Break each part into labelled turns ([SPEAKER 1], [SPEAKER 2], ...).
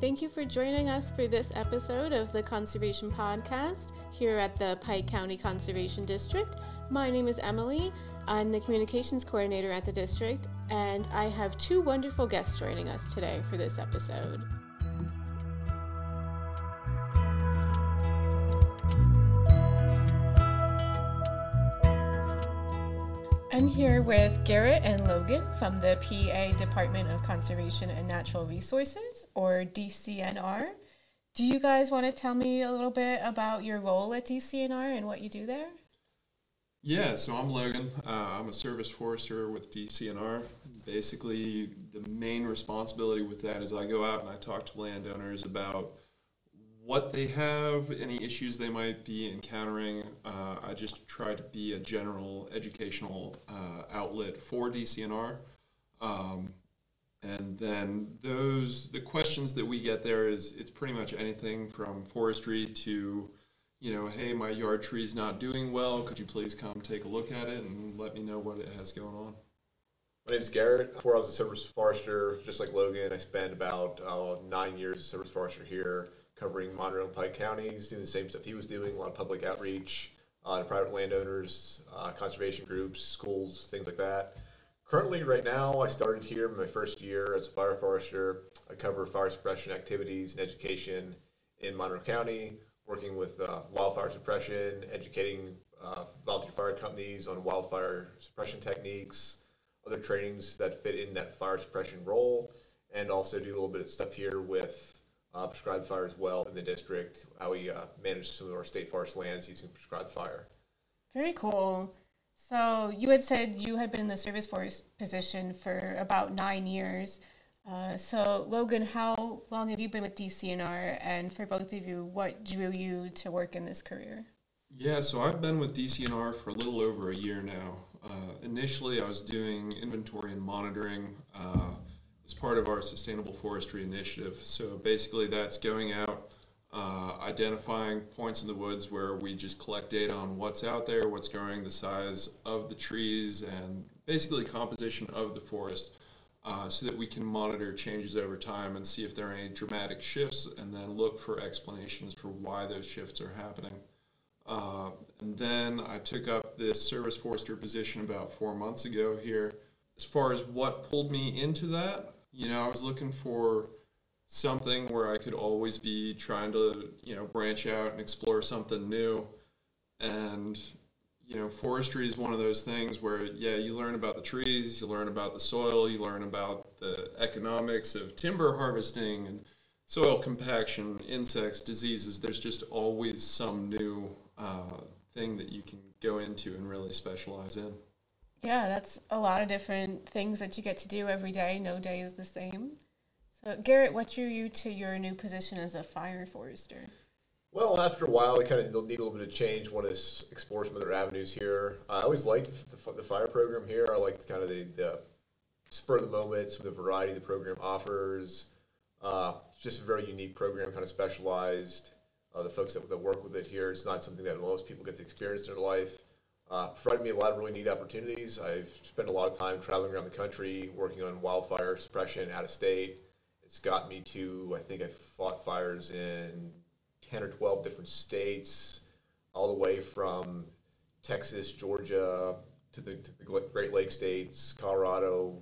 [SPEAKER 1] thank you for joining us for this episode of the Conservation Podcast here at the Pike County Conservation District. My name is Emily. I'm the communications coordinator at the district, and I have two wonderful guests joining us today for this episode. I'm here with Garrett and Logan from the PA Department of Conservation and Natural Resources, or DCNR. Do you guys want to tell me a little bit about your role at DCNR and what you do there?
[SPEAKER 2] Yeah, so I'm Logan. Uh, I'm a service forester with DCNR. Basically, the main responsibility with that is I go out and I talk to landowners about what they have, any issues they might be encountering. Uh, I just try to be a general educational uh, outlet for DCNR. Um, and then those the questions that we get there is it's pretty much anything from forestry to you know, hey, my yard tree is not doing well. Could you please come take a look at it and let me know what it has going on?
[SPEAKER 3] My name is Garrett. Before I was a service forester, just like Logan, I spent about uh, nine years as a service forester here, covering Monroe and Pike counties, doing the same stuff he was doing, a lot of public outreach uh, to private landowners, uh, conservation groups, schools, things like that. Currently, right now, I started here my first year as a fire forester. I cover fire suppression activities and education in Monroe County, working with uh, wildfire suppression, educating uh, volunteer fire companies on wildfire suppression techniques, other trainings that fit in that fire suppression role, and also do a little bit of stuff here with uh, prescribed fire as well in the district, how we uh, manage some of our state forest lands using prescribed fire.
[SPEAKER 1] Very cool. So you had said you had been in the service force position for about nine years. Uh, so, Logan, how long have you been with DCNR? And for both of you, what drew you to work in this career?
[SPEAKER 2] Yeah, so I've been with DCNR for a little over a year now. Uh, initially, I was doing inventory and monitoring uh, as part of our sustainable forestry initiative. So basically, that's going out, uh, identifying points in the woods where we just collect data on what's out there, what's growing, the size of the trees, and basically composition of the forest uh, so that we can monitor changes over time and see if there are any dramatic shifts and then look for explanations for why those shifts are happening. Uh, and then I took up this service forester position about four months ago here. As far as what pulled me into that, you know, I was looking for something where I could always be trying to, you know, branch out and explore something new. And you know, forestry is one of those things where, yeah, you learn about the trees, you learn about the soil, you learn about the economics of timber harvesting and soil compaction, insects, diseases. There's just always some new uh, thing that you can go into and really specialize in.
[SPEAKER 1] Yeah, that's a lot of different things that you get to do every day. No day is the same. So, Garrett, what drew you to your new position as a fire forester?
[SPEAKER 3] Well, after a while, we kind of need a little bit of change. Want to explore some other avenues here. I always liked the, the fire program here. I liked kind of the, the spur of the moment, some of the variety the program offers. Uh, it's just a very unique program, kind of specialized. Uh, the folks that, that work with it here, it's not something that most people get to experience in their life. Uh, provided me a lot of really neat opportunities. I've spent a lot of time traveling around the country, working on wildfire suppression out of state. It's got me to, I think I fought fires in 10 or 12 different states, all the way from Texas, Georgia, to the, to the Great Lakes states, Colorado,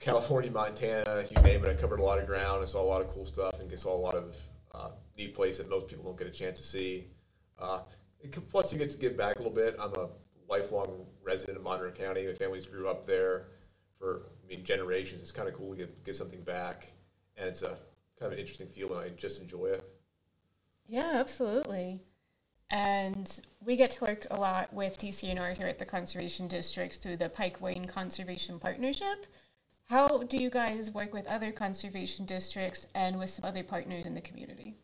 [SPEAKER 3] California, Montana, you name it. I covered a lot of ground. I saw a lot of cool stuff and saw a lot of uh, neat places that most people don't get a chance to see. Uh, plus, you get to give back a little bit. I'm a lifelong resident of Monroe County. My family's grew up there for I mean generations. It's kind of cool to get, something back, and it's a kind of an interesting feeling. I just enjoy it.
[SPEAKER 1] Yeah, absolutely. And we get to work a lot with DCNR here at the Conservation Districts through the Pike Wayne Conservation Partnership. How do you guys work with other conservation districts and with some other partners in the community?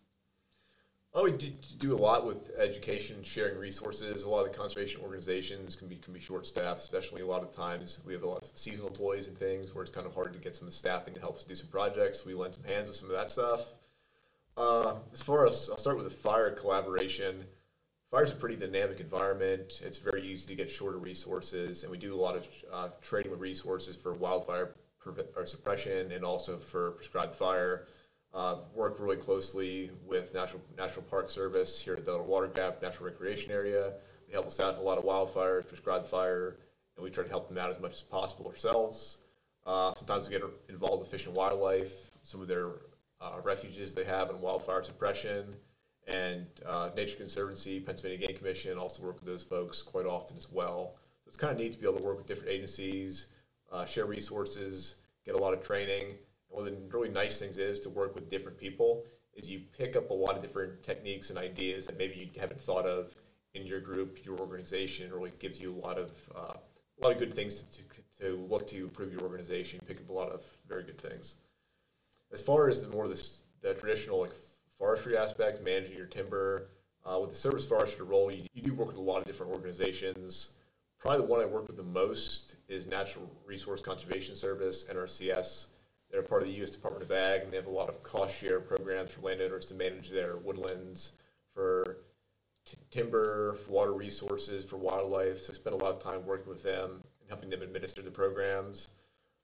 [SPEAKER 3] Well, we do a lot with education, sharing resources. A lot of the conservation organizations can be can be short staffed, especially a lot of times we have a lot of seasonal employees and things where it's kind of hard to get some staffing to help us do some projects. We lend some hands with some of that stuff. Uh, as far as I'll start with the fire collaboration. Fire is a pretty dynamic environment. It's very easy to get shorter resources, and we do a lot of uh, trading with resources for wildfire or suppression and also for prescribed fire. Uh, work really closely with National National Park Service here at the Water Gap National Recreation Area. They help us out with a lot of wildfires, prescribed fire, and we try to help them out as much as possible ourselves. Uh, sometimes we get involved with fish and wildlife, some of their uh, refuges they have in wildfire suppression, and uh, Nature Conservancy, Pennsylvania Game Commission also work with those folks quite often as well. So it's kind of neat to be able to work with different agencies, uh, share resources, get a lot of training. One of the really nice things is to work with different people is you pick up a lot of different techniques and ideas that maybe you haven't thought of in your group, your organization. Really gives you a lot of uh, a lot of good things to, to, to look to improve your organization. Pick up a lot of very good things. As far as the more the, the traditional like forestry aspect, managing your timber, uh, with the service forester role, you, you do work with a lot of different organizations. Probably the one I work with the most is Natural Resource Conservation Service, NRCS. They're part of the U.S. Department of Ag, and they have a lot of cost share programs for landowners to manage their woodlands, for t- timber, for water resources, for wildlife. So I spend a lot of time working with them and helping them administer the programs.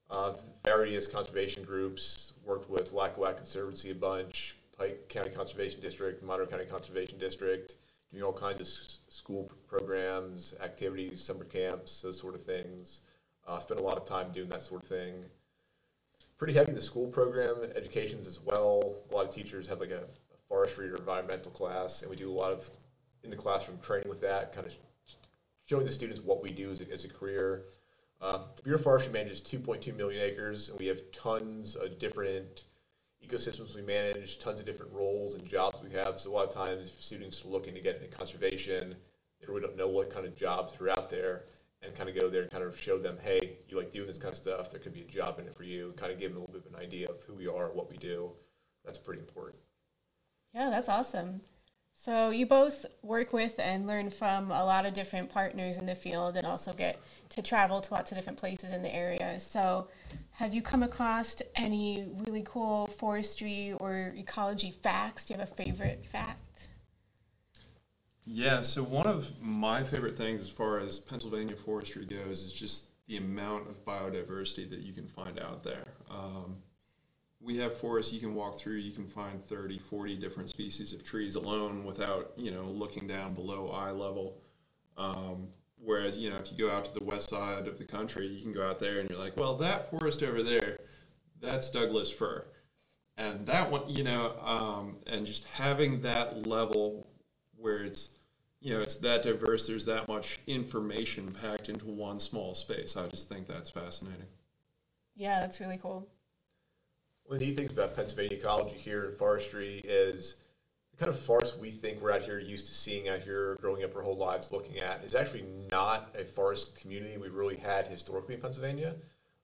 [SPEAKER 3] Uh, various conservation groups worked with Lackawanna Conservancy a bunch, Pike County Conservation District, Monroe County Conservation District, doing all kinds of s- school programs, activities, summer camps, those sort of things. Uh, spent a lot of time doing that sort of thing. Pretty heavy in the school program, educations as well. A lot of teachers have like a, a forestry or environmental class, and we do a lot of in the classroom training with that, kind of showing the students what we do as a, as a career. Uh, Bureau of Forestry manages 2.2 million acres, and we have tons of different ecosystems we manage, tons of different roles and jobs we have. So a lot of times, students are looking to get into conservation, they really don't know what kind of jobs are out there, and kind of go there and kind of show them, hey, you like doing this kind of stuff. There could be a job in it for you, kind of give them a little bit of an idea of who we are, what we do. That's pretty important.
[SPEAKER 1] Yeah, that's awesome. So you both work with and learn from a lot of different partners in the field and also get to travel to lots of different places in the area. So have you come across any really cool forestry or ecology facts? Do you have a favorite fact?
[SPEAKER 2] Yeah, so one of my favorite things as far as Pennsylvania forestry goes is just the amount of biodiversity that you can find out there. Um, we have forests you can walk through you can find 30 40 different species of trees alone without you know looking down below eye level um, whereas you know if you go out to the west side of the country you can go out there and you're like well that forest over there that's douglas fir and that one you know um, and just having that level where it's you know it's that diverse there's that much information packed into one small space i just think that's fascinating
[SPEAKER 1] Yeah, that's really cool.
[SPEAKER 3] One of the neat things about Pennsylvania ecology here in forestry is the kind of forest we think we're out here used to seeing out here growing up our whole lives looking at is actually not a forest community we really had historically in Pennsylvania.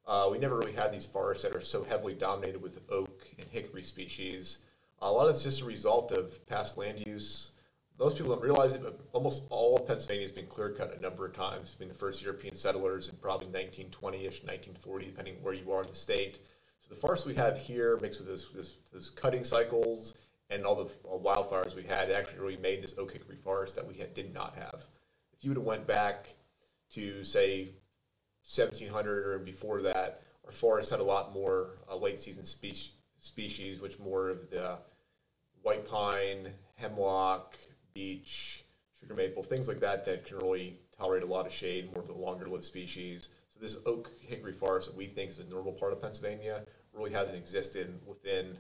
[SPEAKER 3] Uh, we never really had these forests that are so heavily dominated with oak and hickory species. A lot of it's just a result of past land use. Most people don't realize it, but almost all of Pennsylvania has been clear cut a number of times. Between the first European settlers in probably 1920-ish, 1940, depending where you are in the state. So the forests we have here, mixed with those, cutting cycles and all the uh, wildfires we had, actually really made this oak hickory forest that we had, did not have. If you would have went back to say 1700 or before that, our forests had a lot more uh, late season species, which more of the white pine, hemlock, beech, sugar maple, things like that that can really tolerate a lot of shade, more of the longer lived species. So this oak hickory forest that we think is a normal part of Pennsylvania really hasn't existed within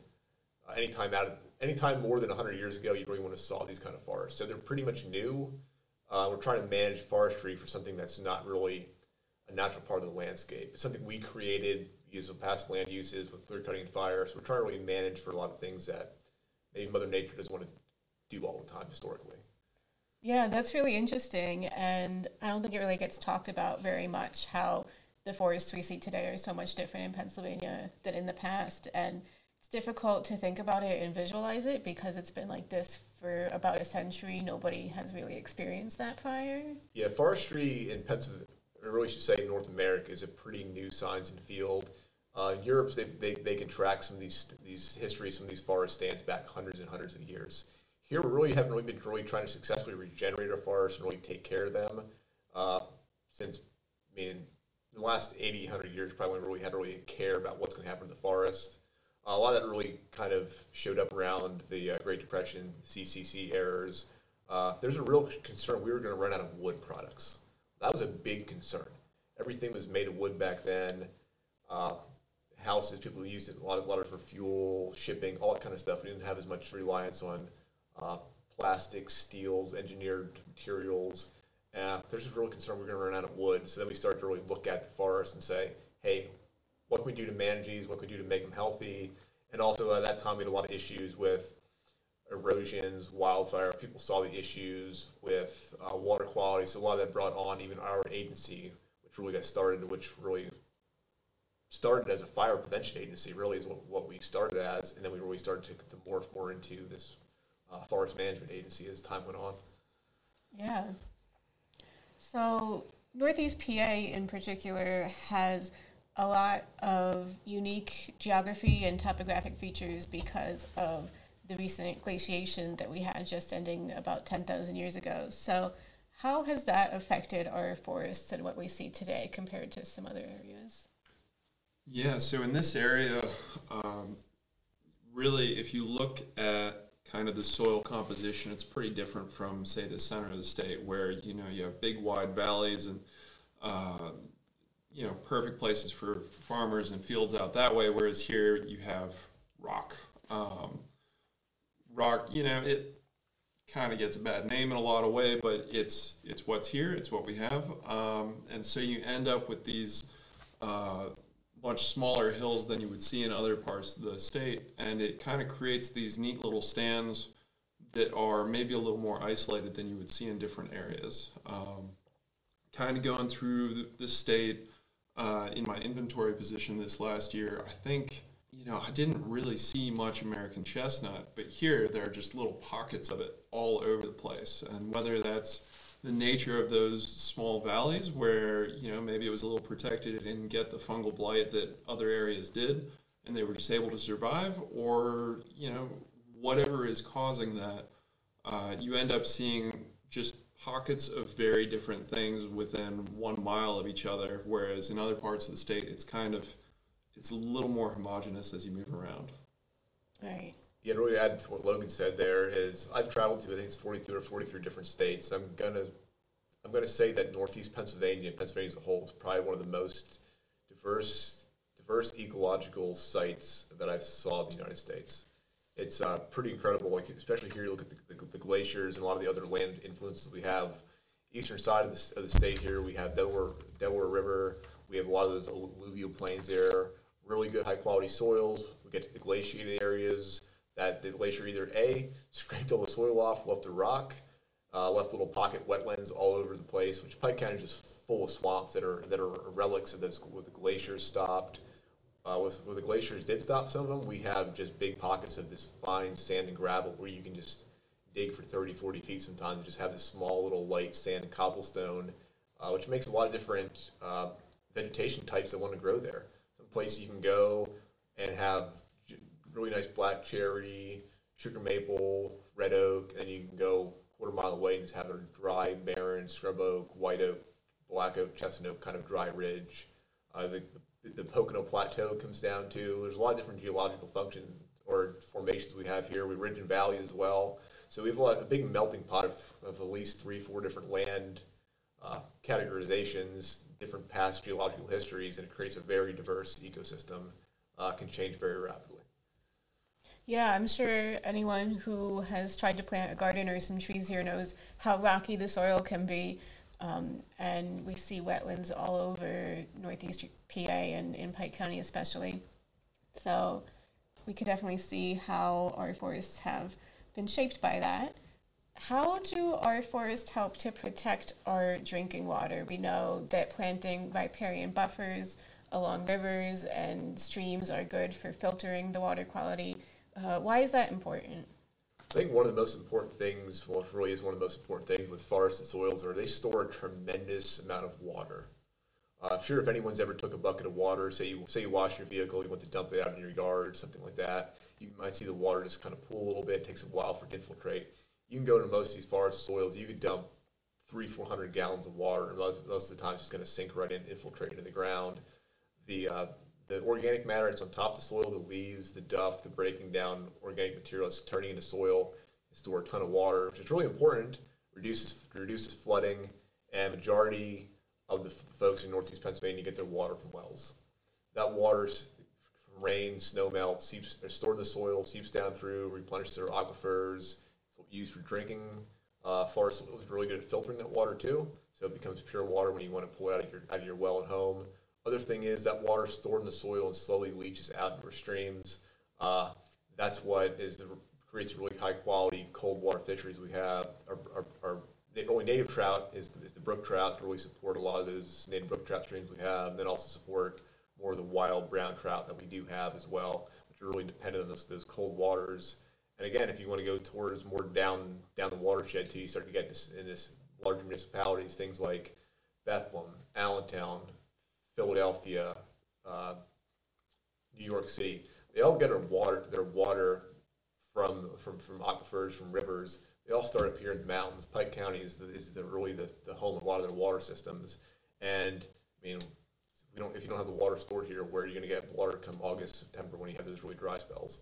[SPEAKER 3] uh, any time out of any time more than 100 years ago. You really want to saw these kind of forests. So they're pretty much new. Uh, we're trying to manage forestry for something that's not really a natural part of the landscape. It's something we created of past land uses with clear cutting and fire. So we're trying to really manage for a lot of things that maybe Mother Nature doesn't want to do all the time historically.
[SPEAKER 1] Yeah, that's really interesting. And I don't think it really gets talked about very much how the forests we see today are so much different in Pennsylvania than in the past. And it's difficult to think about it and visualize it because it's been like this for about a century. Nobody has really experienced that prior.
[SPEAKER 3] Yeah, forestry in Pennsylvania, or really should say North America, is a pretty new science and field. Uh, Europe, they, they, they can track some of these these histories, some of these forest stands back hundreds and hundreds of years. Here, we really haven't really been really trying to successfully regenerate our forests and really take care of them uh, since, I mean, the last 80, 100 years, probably we really had to really care about what's going to happen to the forest. a lot of that really kind of showed up around the uh, Great Depression, CCC errors. Uh, there's a real concern we were going to run out of wood products. That was a big concern. Everything was made of wood back then. Uh, houses, people used it a lot, a lot for fuel, shipping, all that kind of stuff. We didn't have as much reliance on uh, plastics, steels, engineered materials. Uh, there's a real concern we're going to run out of wood. So then we start to really look at the forest and say, hey, what can we do to manage these? What can we do to make them healthy? And also at that time, we had a lot of issues with erosions, wildfire. People saw the issues with uh, water quality. So a lot of that brought on even our agency, which really got started, which really started as a fire prevention agency, really is what, what we started as. And then we really started to, to morph more into this uh, forest management agency as time went on.
[SPEAKER 1] Yeah. So Northeast PA in particular has a lot of unique geography and topographic features because of the recent glaciation that we had just ending about 10,000 years ago. So, how has that affected our forests and what we see today compared to some other areas?
[SPEAKER 2] Yeah, so in this area, um, really, if you look at kind of the soil composition, it's pretty different from, say, the center of the state, where you know you have big, wide valleys and uh, you know perfect places for farmers and fields out that way. Whereas here you have rock. Um, rock, you know, it kind of gets a bad name in a lot of way, but it's it's what's here. It's what we have, um, and so you end up with these. Uh, much smaller hills than you would see in other parts of the state, and it kind of creates these neat little stands that are maybe a little more isolated than you would see in different areas. Um, kind of going through the, the state, uh, in my inventory position this last year, I think you know I didn't really see much American chestnut, but here there are just little pockets of it all over the place, and whether that's the nature of those small valleys where you know maybe it was a little protected it didn't get the fungal blight that other areas did and they were just able to survive or you know whatever is causing that uh, you end up seeing just pockets of very different things within one mile of each other, whereas in other parts of the state, it's kind of it's a little more homogenous as you move around.
[SPEAKER 1] Right.
[SPEAKER 3] Yeah, to really add to what Logan said there is I've traveled to I think it's 42 or 43 different states. I'm gonna I'm gonna say that Northeast Pennsylvania, Pennsylvania as a whole, is probably one of the most diverse diverse ecological sites that I've saw in the United States it's uh, pretty incredible. Like especially here, you look at the, the, the, glaciers and a lot of the other land influences we have. Eastern side of the, of the state here, we have Delaware Delaware River. We have a lot of those alluvial plains there. Really good high quality soils. We get to the glaciated areas that the glacier either a scraped all the soil off, left a rock, uh, left little pocket wetlands all over the place. Which Pike County is just full of swamps that are that are relics of this where the glaciers stopped uh, with, where the glaciers did stop some of them, we have just big pockets of this fine sand and gravel where you can just dig for 30, 40 feet sometimes and just have this small little light sand and cobblestone, uh, which makes a lot of different uh, vegetation types that want to grow there. Some places you can go and have really nice black cherry, sugar maple, red oak, and you can go quarter mile away and just have a dry, barren scrub oak, white oak, black oak, chestnut oak kind of dry ridge. Uh, the, the the Pocono Plateau comes down to. There's a lot of different geological functions or formations we have here. We ridge and valley as well. So we have a, lot, a big melting pot of, of, at least three, four different land uh, categorizations, different past geological histories, and it creates a very diverse ecosystem. Uh, can change very rapidly.
[SPEAKER 1] Yeah, I'm sure anyone who has tried to plant a garden or some trees here knows how rocky the soil can be. Um, and we see wetlands all over northeast PA and in Pike County especially. So we could definitely see how our forests have been shaped by that. How do our forests help to protect our drinking water? We know that planting riparian buffers along rivers and streams are good for filtering the water quality. Uh, why is that important?
[SPEAKER 3] I think one of the most important things, well, really is one of the most important things with forests and soils, are they store a tremendous amount of water. Uh, sure, if anyone's ever took a bucket of water, say you say you wash your vehicle, you want to dump it out in your yard, something like that, you might see the water just kind of pool a little bit. It takes a while for it to infiltrate. You can go to most of these forest soils, you could dump three, four hundred gallons of water, and most, most of the time it's just going to sink right in, infiltrate into the ground. The uh, the organic matter that's on top of the soil, the leaves, the duff, the breaking down organic material that's turning into soil, store a ton of water, which is really important. Reduces reduces flooding, and majority of the folks in Northeast Pennsylvania get their water from wells. That water's from rain, snow melt, seeps, or stored in the soil, seeps down through, replenishes their aquifers, it's used for drinking. Uh, forest is really good at filtering that water too, so it becomes pure water when you want to pull it out of your out of your well at home. Other thing is that water stored in the soil and slowly leaches out into our streams. Uh, that's what is the creates really high quality cold water fisheries we have. Our, our, our only native trout is, is the brook trout to really support a lot of those native brook trout streams we have, and then also support more of the wild brown trout that we do have as well, which are really dependent on those, those cold waters. And again, if you want to go towards more down down the watershed too, you start to get this in this larger municipalities, things like Bethlehem, Allentown, Philadelphia, uh, New York City. They all get their water their water from from from aquifers, from rivers. They all start up here in the mountains. Pike County is, the, is the, really the, the home of a lot of their water systems. And I mean, if you don't have the water stored here, where are you going to get water come August, September when you have those really dry spells?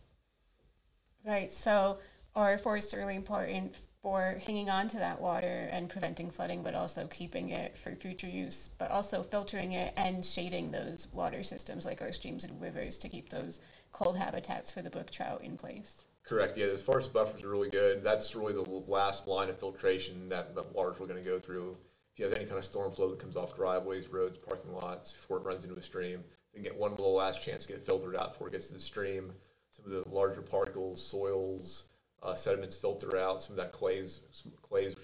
[SPEAKER 1] Right. So our forests are really important for hanging on to that water and preventing flooding, but also keeping it for future use, but also filtering it and shading those water systems like our streams and rivers to keep those cold habitats for the brook trout in place.
[SPEAKER 3] Correct. Yeah, the forest buffers are really good. That's really the last line of filtration that, the water's we're going to go through. If you have any kind of storm flow that comes off driveways, roads, parking lots, before it runs into a stream, then get one little last chance to get filtered out before it gets to the stream. Some of the larger particles, soils, uh, sediments filter out. Some of that clays, clays,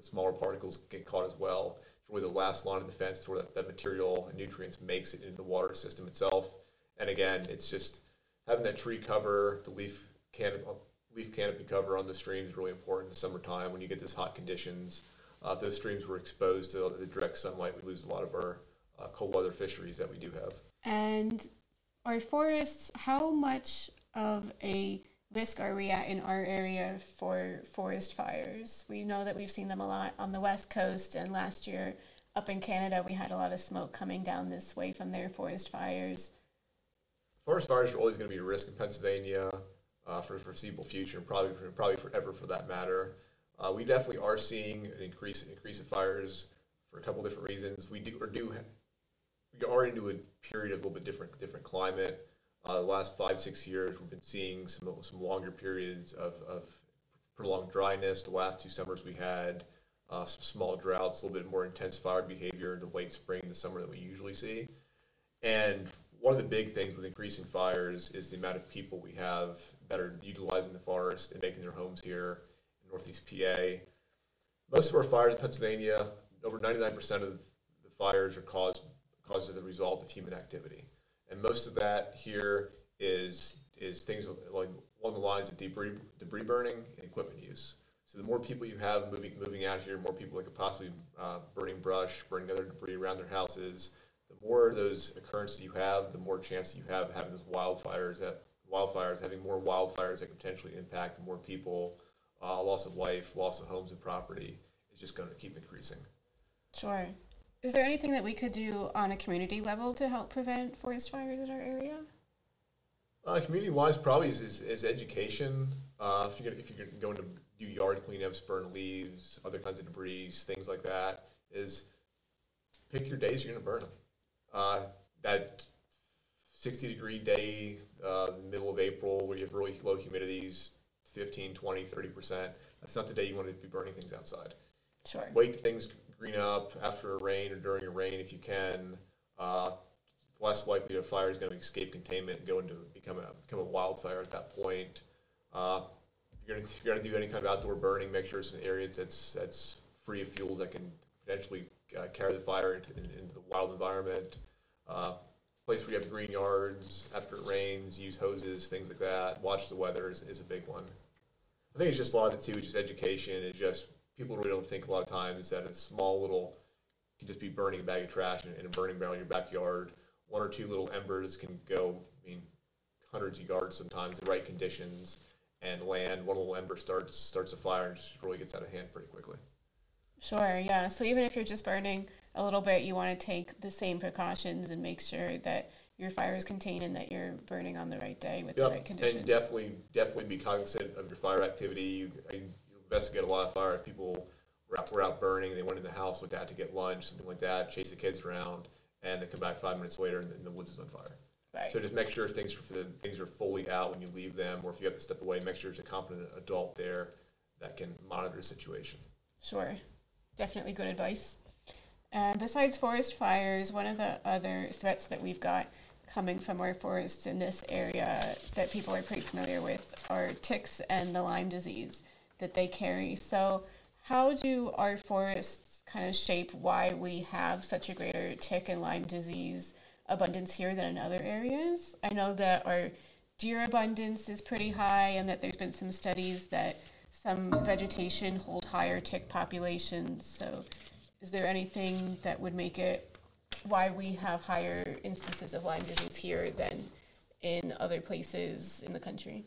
[SPEAKER 3] smaller particles get caught as well. It's really the last line of defense to where that, that material and nutrients makes it into the water system itself. And again, it's just having that tree cover, the leaf canopy, leaf canopy cover on the streams is really important in the summertime when you get those hot conditions. Uh, if those streams were exposed to the direct sunlight, we lose a lot of our uh, cold weather fisheries that we do have.
[SPEAKER 1] And our forests, how much of a risk are we at in our area for forest fires? We know that we've seen them a lot on the west coast, and last year up in Canada, we had a lot of smoke coming down this way from their forest fires.
[SPEAKER 3] Forest fires are always going to be a risk in Pennsylvania uh, for the foreseeable future, and probably probably forever for that matter. Uh, we definitely are seeing an increase increase of fires for a couple different reasons. We do or do we are into a period of a little bit different different climate. Uh, the last five six years, we've been seeing some some longer periods of, of prolonged dryness. The last two summers we had uh, some small droughts, a little bit more intense fire behavior in the late spring, the summer that we usually see, and one of the big things with increasing fires is the amount of people we have that are utilizing the forest and making their homes here in Northeast PA. Most of our fires in Pennsylvania, over 99% of the fires are caused caused as a result of human activity, and most of that here is is things like along the lines of debris debris burning and equipment use. So the more people you have moving moving out here, more people that could possibly uh, burning brush, burning other debris around their houses, the more those occurrences you have, the more chance you have of having those wildfires that wildfires, having more wildfires that could potentially impact more people, uh, loss of life, loss of homes and property is just going to keep increasing.
[SPEAKER 1] Sure. Is there anything that we could do on a community level to help prevent forest fires in our area?
[SPEAKER 3] Uh, community-wise, probably is, is, is education. Uh, if you're if you're going to do yard cleanups, burn leaves, other kinds of debris, things like that, is pick your days you're going to burn them. Uh, that 60 degree day, uh, middle of April, where you have really low humidities, 15, 20, 30%, that's not the day you want to be burning things outside.
[SPEAKER 1] Sure.
[SPEAKER 3] Wait things green up after a rain or during a rain if you can. Uh, less likely a fire is going to escape containment and go into become a become a wildfire at that point. Uh, you're going to you're to do any kind of outdoor burning. Make sure it's in areas that's that's free of fuels that can potentially uh, carry the fire into, into, the wild environment. Uh, place where you have green yards after it rains, use hoses, things like that. Watch the weather is, is a big one. I think it's just a lot of it too, which is education. It's just people really don't think a lot of times that a small little can just be burning a bag of trash in, in a burning barrel in your backyard. One or two little embers can go, I mean, hundreds of yards sometimes in the right conditions and land. One little ember starts starts a fire and just really gets out of hand pretty quickly.
[SPEAKER 1] Sure, yeah. So even if you're just burning a little bit, you want to take the same precautions and make sure that your fire is contained and that you're burning on the right day with the right conditions.
[SPEAKER 3] and definitely, definitely be cognizant of your fire activity. You, I, you investigate a lot of fires. People were out, were out burning. They went in the house with dad to get lunch, something like that. Chase the kids around, and they come back five minutes later, and the, and the woods is on fire.
[SPEAKER 1] right.
[SPEAKER 3] So just make sure things are things are fully out when you leave them, or if you have to step away, make sure there's a competent adult there that can monitor the situation.
[SPEAKER 1] Sure. Definitely good advice. And besides forest fires, one of the other threats that we've got coming from our forests in this area that people are pretty familiar with are ticks and the Lyme disease that they carry. So, how do our forests kind of shape why we have such a greater tick and Lyme disease abundance here than in other areas? I know that our deer abundance is pretty high and that there's been some studies that some vegetation hold higher tick populations. So, is there anything that would make it why we have higher instances of Lyme disease here than in other places in the country?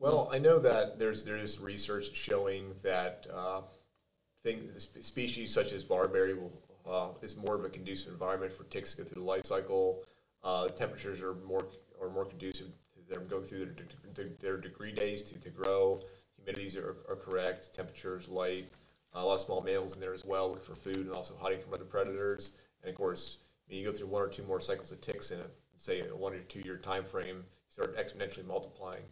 [SPEAKER 3] Well, I know that there's there is research showing that uh, things species such as barberry will, uh, is more of a conducive environment for ticks to go through the life cycle. Uh, temperatures are more are more conducive to them going through their, their degree days to, to grow. Humidities are, are correct. Temperatures light. a lot of small mammals in there as well, looking for food and also hiding from other predators. And of course, when you go through one or two more cycles of ticks in a say a one or two year time frame, you start exponentially multiplying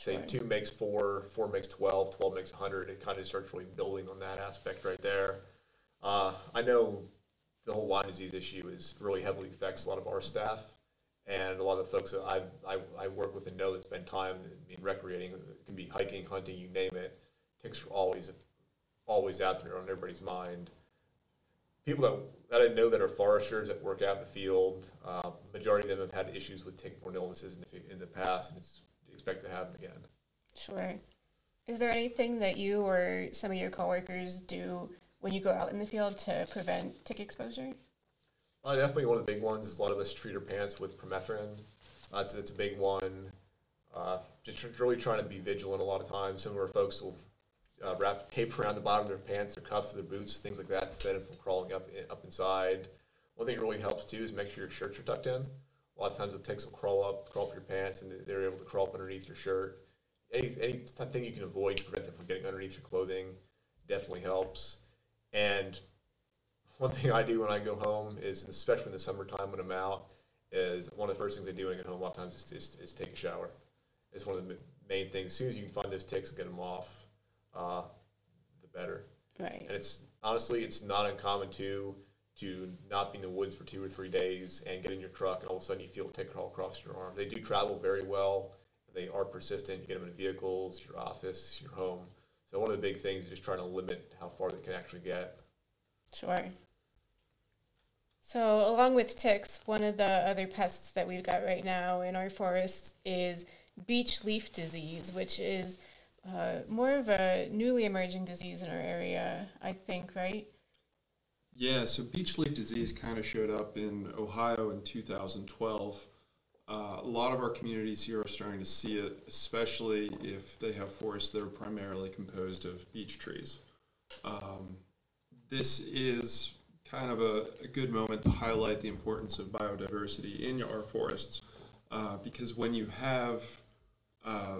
[SPEAKER 3] say
[SPEAKER 1] Sure.
[SPEAKER 3] two makes four, four makes 12, 12 makes 100. It kind of starts really building on that aspect right there. Uh, I know the whole Lyme disease issue is really heavily affects a lot of our staff and a lot of the folks that I, I, I work with and know that spend time I mean, recreating. It can be hiking, hunting, you name it. Ticks are always, always out there on everybody's mind. People that, that I know that are foresters that work out in the field, uh, majority of them have had issues with tick-borne illnesses in the, in the past, and it's expect to happen again.
[SPEAKER 1] Sure. Is there anything that you or some of your coworkers do when you go out in the field to prevent tick exposure?
[SPEAKER 3] Uh, definitely one of the big ones is a lot of us treat our pants with permethrin. Uh, it's, it's a big one. Uh, just really trying to be vigilant a lot of times. Some of our folks will uh, wrap tape around the bottom of their pants, their cuffs, their boots, things like that to prevent them from crawling up up inside. One thing that really helps too is make sure your shirts are tucked in. A lot of times the ticks will crawl up, crawl up your pants, and they're able to crawl up underneath your shirt. Any anything you can avoid to prevent them from getting underneath your clothing definitely helps. And one thing I do when I go home is, especially in the summertime when I'm out, is one of the first things I do when I get home a lot of times is, is, is take a shower. It's one of the main things. As soon as you can find those ticks and get them off, uh, the better.
[SPEAKER 1] Right.
[SPEAKER 3] And it's honestly, it's not uncommon to to not be in the woods for two or three days and get in your truck and all of a sudden you feel a tick crawl across your arm. They do travel very well. They are persistent. You get them in vehicles, your office, your home. So one of the big things is just trying to limit how far they can actually get.
[SPEAKER 1] Sure. So, along with ticks, one of the other pests that we've got right now in our forests is beech leaf disease, which is uh, more of a newly emerging disease in our area, I think, right?
[SPEAKER 2] Yeah, so beech leaf disease kind of showed up in Ohio in 2012. Uh, a lot of our communities here are starting to see it, especially if they have forests that are primarily composed of beech trees. Um, this is kind of a, a, good moment to highlight the importance of biodiversity in our forests uh, because when you have uh,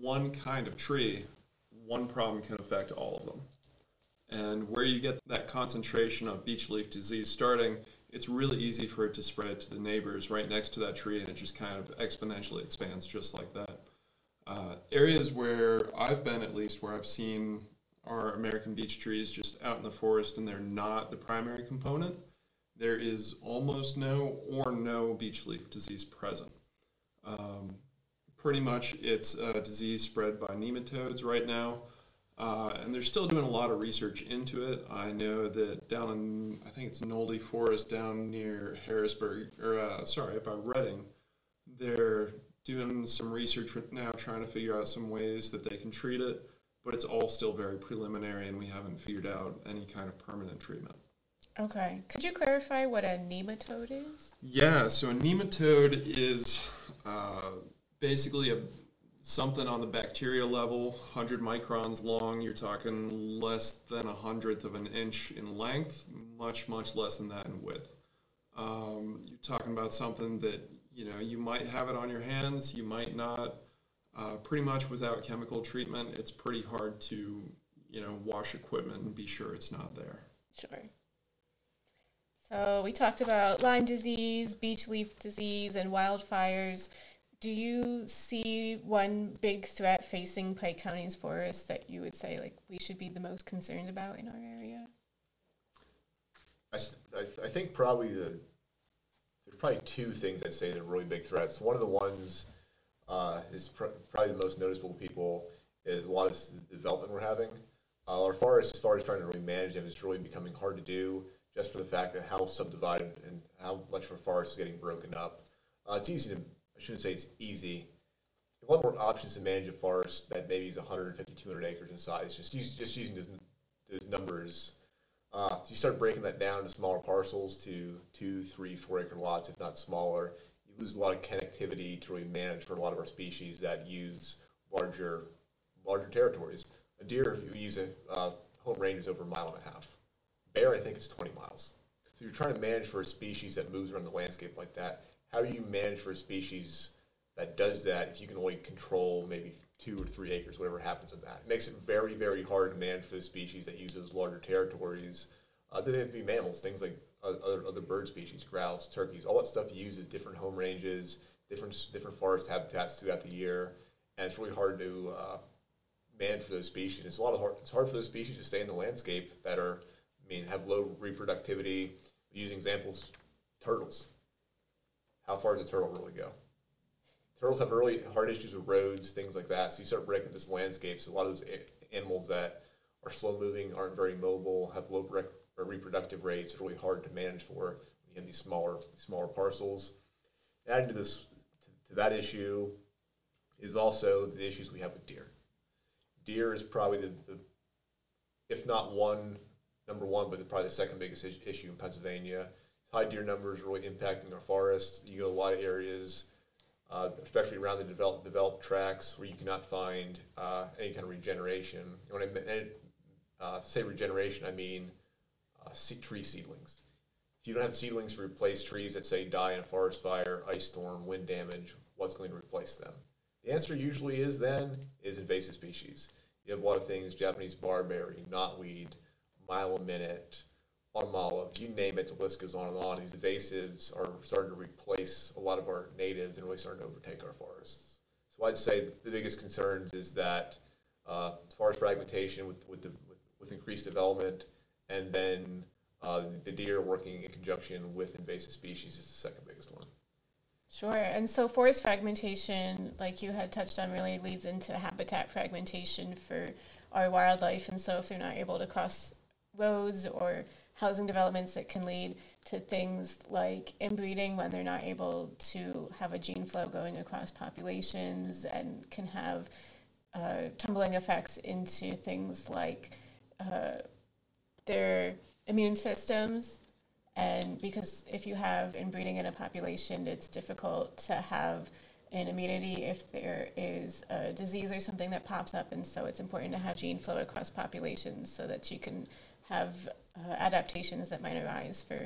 [SPEAKER 2] one kind of tree, one problem can affect all of them. And where you get that concentration of beech leaf disease starting, it's really easy for it to spread to the neighbors right next to that tree, and it just kind of exponentially expands just like that. Uh, areas where I've been, at least, where I've seen our American beech trees just out in the forest and they're not the primary component, there is almost no or no beech leaf disease present. Um, pretty much it's a disease spread by nematodes right now. Uh, and they're still doing a lot of research into it. I know that down in, I think it's Nolde Forest down near Harrisburg, or uh, sorry, by Reading, they're doing some research now trying to figure out some ways that they can treat it, but it's all still very preliminary and we haven't figured out any kind of permanent treatment.
[SPEAKER 1] Okay. Could you clarify what a nematode is?
[SPEAKER 2] Yeah, so a nematode is uh, basically a something on the bacteria level, 100 microns long, you're talking less than a hundredth of an inch in length, much, much less than that in width. Um, you're talking about something that you know you might have it on your hands, you might not. Uh, pretty much without chemical treatment, it's pretty hard to you know wash equipment and be sure it's not there.
[SPEAKER 1] Sure. So we talked about Lyme disease, beech leaf disease, and wildfires. Do you see one big threat facing Pike County's forests that you would say like we should be the most concerned about in our area?
[SPEAKER 3] I, I, I think probably the there's probably two things I'd say that are really big threats. One of the ones uh, is pr- probably the most noticeable people is a lot of development we're having. Uh, our forests, as far as trying to really manage them, is really becoming hard to do just for the fact that how subdivided and how much of our forest is getting broken up. Uh, it's easy to, shouldn't say it's easy. A lot more options to manage a forest that maybe is 150, 200 acres in size. Just use, just using those, those numbers uh, you start breaking that down to smaller parcels to two, three, four acre lots, if not smaller. You lose a lot of connectivity to really manage for a lot of our species that use larger, larger territories. A deer, you use a uh, home range is over a mile and a half. Bear, I think, is 20 miles. So you're trying to manage for a species that moves around the landscape like that. How do you manage for a species that does that if you can only control maybe two or three acres, whatever happens in that. It makes it very, very hard to manage for the species that use those larger territories. Uh, they have to be mammals, things like other, other bird species, grouse, turkeys, all that stuff uses different home ranges, different different forest habitats throughout the year, and it's really hard to uh, manage for those species. It's a lot of hard. It's hard for those species to stay in the landscape that are, I mean, have low reproductivity. Using examples, turtles. How far does a turtle really go? turtles have really hard issues with roads, things like that. So you start breaking this landscape. So a lot of those animals that are slow moving, aren't very mobile, have low rec- reproductive rates. It's really hard to manage for you these smaller smaller parcels. Adding to this to, to, that issue is also the issues we have with deer. Deer is probably the, the if not one number one, but probably the second biggest issue in Pennsylvania. High deer numbers really impacting our forests. You go a lot of areas uh, especially around the developed, developed tracks where you cannot find uh, any kind of regeneration. When I uh, say regeneration, I mean uh, tree seedlings. If you don't have seedlings to replace trees that say die in a forest fire, ice storm, wind damage, what's going to replace them? The answer usually is then is invasive species. You have a lot of things: Japanese barberry, knotweed, mile a minute, olive, you name it, the list goes on and on. These invasives are starting to replace a lot of our natives and really starting to overtake our forests. So I'd say the biggest concerns is that uh, forest fragmentation with, with, the, with, with increased development, and then uh, the deer working in conjunction with invasive species is the second biggest one.
[SPEAKER 1] Sure. And so forest fragmentation, like you had touched on, really leads into habitat fragmentation for our wildlife. And so if they're not able to cross roads or housing developments that can lead to things like inbreeding when they're not able to have a gene flow going across populations and can have uh, tumbling effects into things like uh, their immune systems. And because if you have inbreeding in a population, it's difficult to have an immunity if there is a disease or something that pops up. And so it's important to have gene flow across populations so that you can have uh, adaptations that might arise for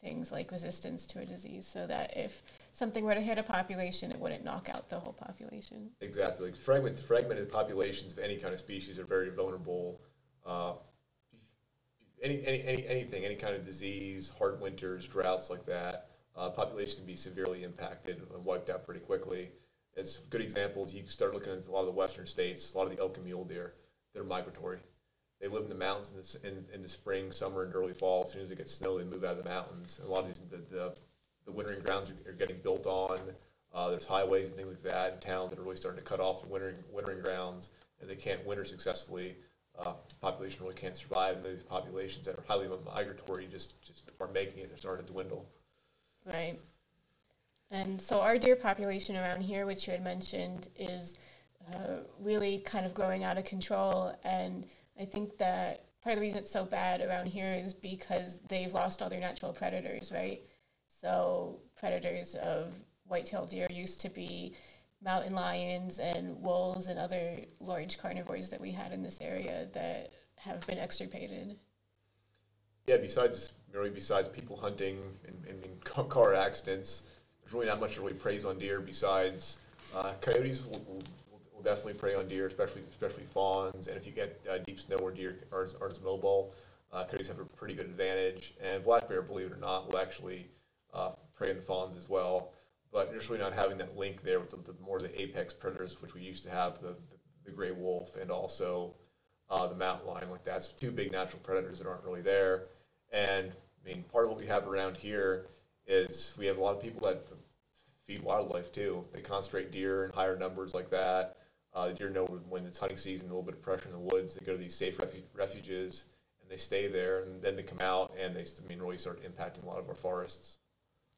[SPEAKER 1] things like resistance to a disease so that if something were to hit a population, it wouldn't knock out the whole population.
[SPEAKER 3] Exactly. Like fragment, fragmented populations of any kind of species are very vulnerable. Uh, any, any, any, anything, any kind of disease, hard winters, droughts like that, uh, population can be severely impacted and wiped out pretty quickly. It's good examples. You start looking at a lot of the western states, a lot of the elk and mule deer, they're migratory. They live in the mountains in in the spring, summer, and early fall. As soon as it gets snow, they move out of the mountains. And a lot of these, the, the, the wintering grounds are, are getting built on. Uh, there's highways and things like that in towns that are really starting to cut off the wintering, wintering grounds, and they can't winter successfully. Uh, population really can't survive, and these populations that are highly migratory just, just are making it. They're starting to dwindle.
[SPEAKER 1] Right. And so our deer population around here, which you had mentioned, is uh, really kind of growing out of control. And I think that part of the reason it's so bad around here is because they've lost all their natural predators, right? So predators of white-tailed deer used to be mountain lions and wolves and other large carnivores that we had in this area that have been extirpated.
[SPEAKER 3] Yeah, besides really besides people hunting and, and car accidents. There's really not much to really praise on deer besides uh, coyotes will, will, definitely prey on deer, especially especially fawns. And if you get uh, deep snow where deer aren't, aren't as mobile, uh, coyotes have a pretty good advantage. And black bear, believe it or not, will actually uh, prey on the fawns as well. But just really not having that link there with the, the more the apex predators, which we used to have, the, the, the gray wolf and also uh, the mountain lion. Like that's two big natural predators that aren't really there. And I mean, part of what we have around here is we have a lot of people that feed wildlife too. They concentrate deer in higher numbers like that. Uh, the deer know when it's hunting season, a little bit of pressure in the woods. They go to these safe refu- refuges and they stay there, and then they come out and they, I mean, really start impacting a lot of our forests.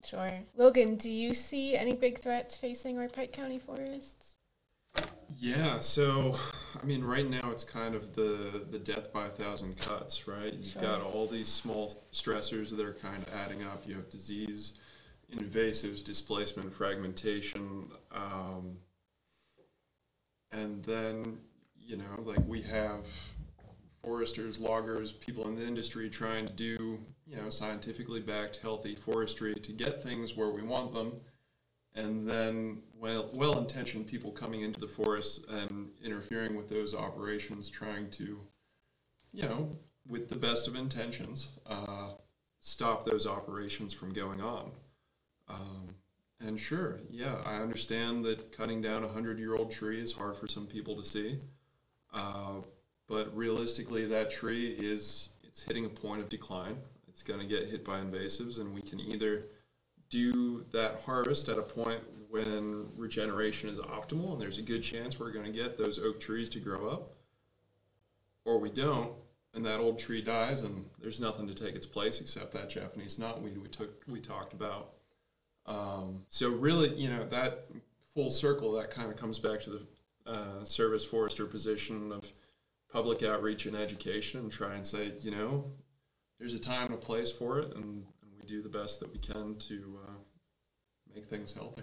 [SPEAKER 1] Sure. Logan, do you see any big threats facing our Pike County forests?
[SPEAKER 2] Yeah, so I mean, right now it's kind of the the death by a thousand cuts, right? You've sure. got all these small stressors that are kind of adding up. You have disease, invasives, displacement, fragmentation, um, and then you know, like we have foresters, loggers, people in the industry trying to do you know scientifically backed, healthy forestry to get things where we want them, and then well well intentioned people coming into the forest and interfering with those operations, trying to you know with the best of intentions. Uh, stop those operations from going on. Um, and sure, yeah, I understand that cutting down a hundred year old tree is hard for some people to see. Uh, but realistically, that tree is it's hitting a point of decline. It's going to get hit by invasives, and we can either do that harvest at a point when regeneration is optimal, and there's a good chance we're going to get those oak trees to grow up, or we don't, and that old tree dies, and there's nothing to take its place except that Japanese knotweed we took we talked about um, so really, you know, that full circle, that kind of comes back to the uh, service forester position of public outreach and education and try and say, you know, there's a time and a place for it, and, and we do the best that we can to uh, make things healthy.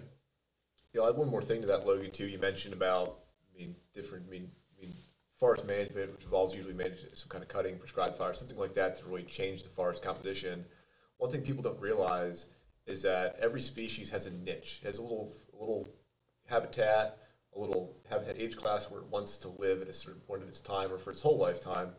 [SPEAKER 3] Yeah, I have one more thing to that, Logan. Too, you mentioned about, I mean, different, I mean, I mean, forest management, which involves usually managing some kind of cutting, prescribed fire, something like that, to really change the forest composition. One thing people don't realize is that every species has a niche, has a little a little habitat, a little habitat age class where it wants to live at a certain point of its time or for its whole lifetime.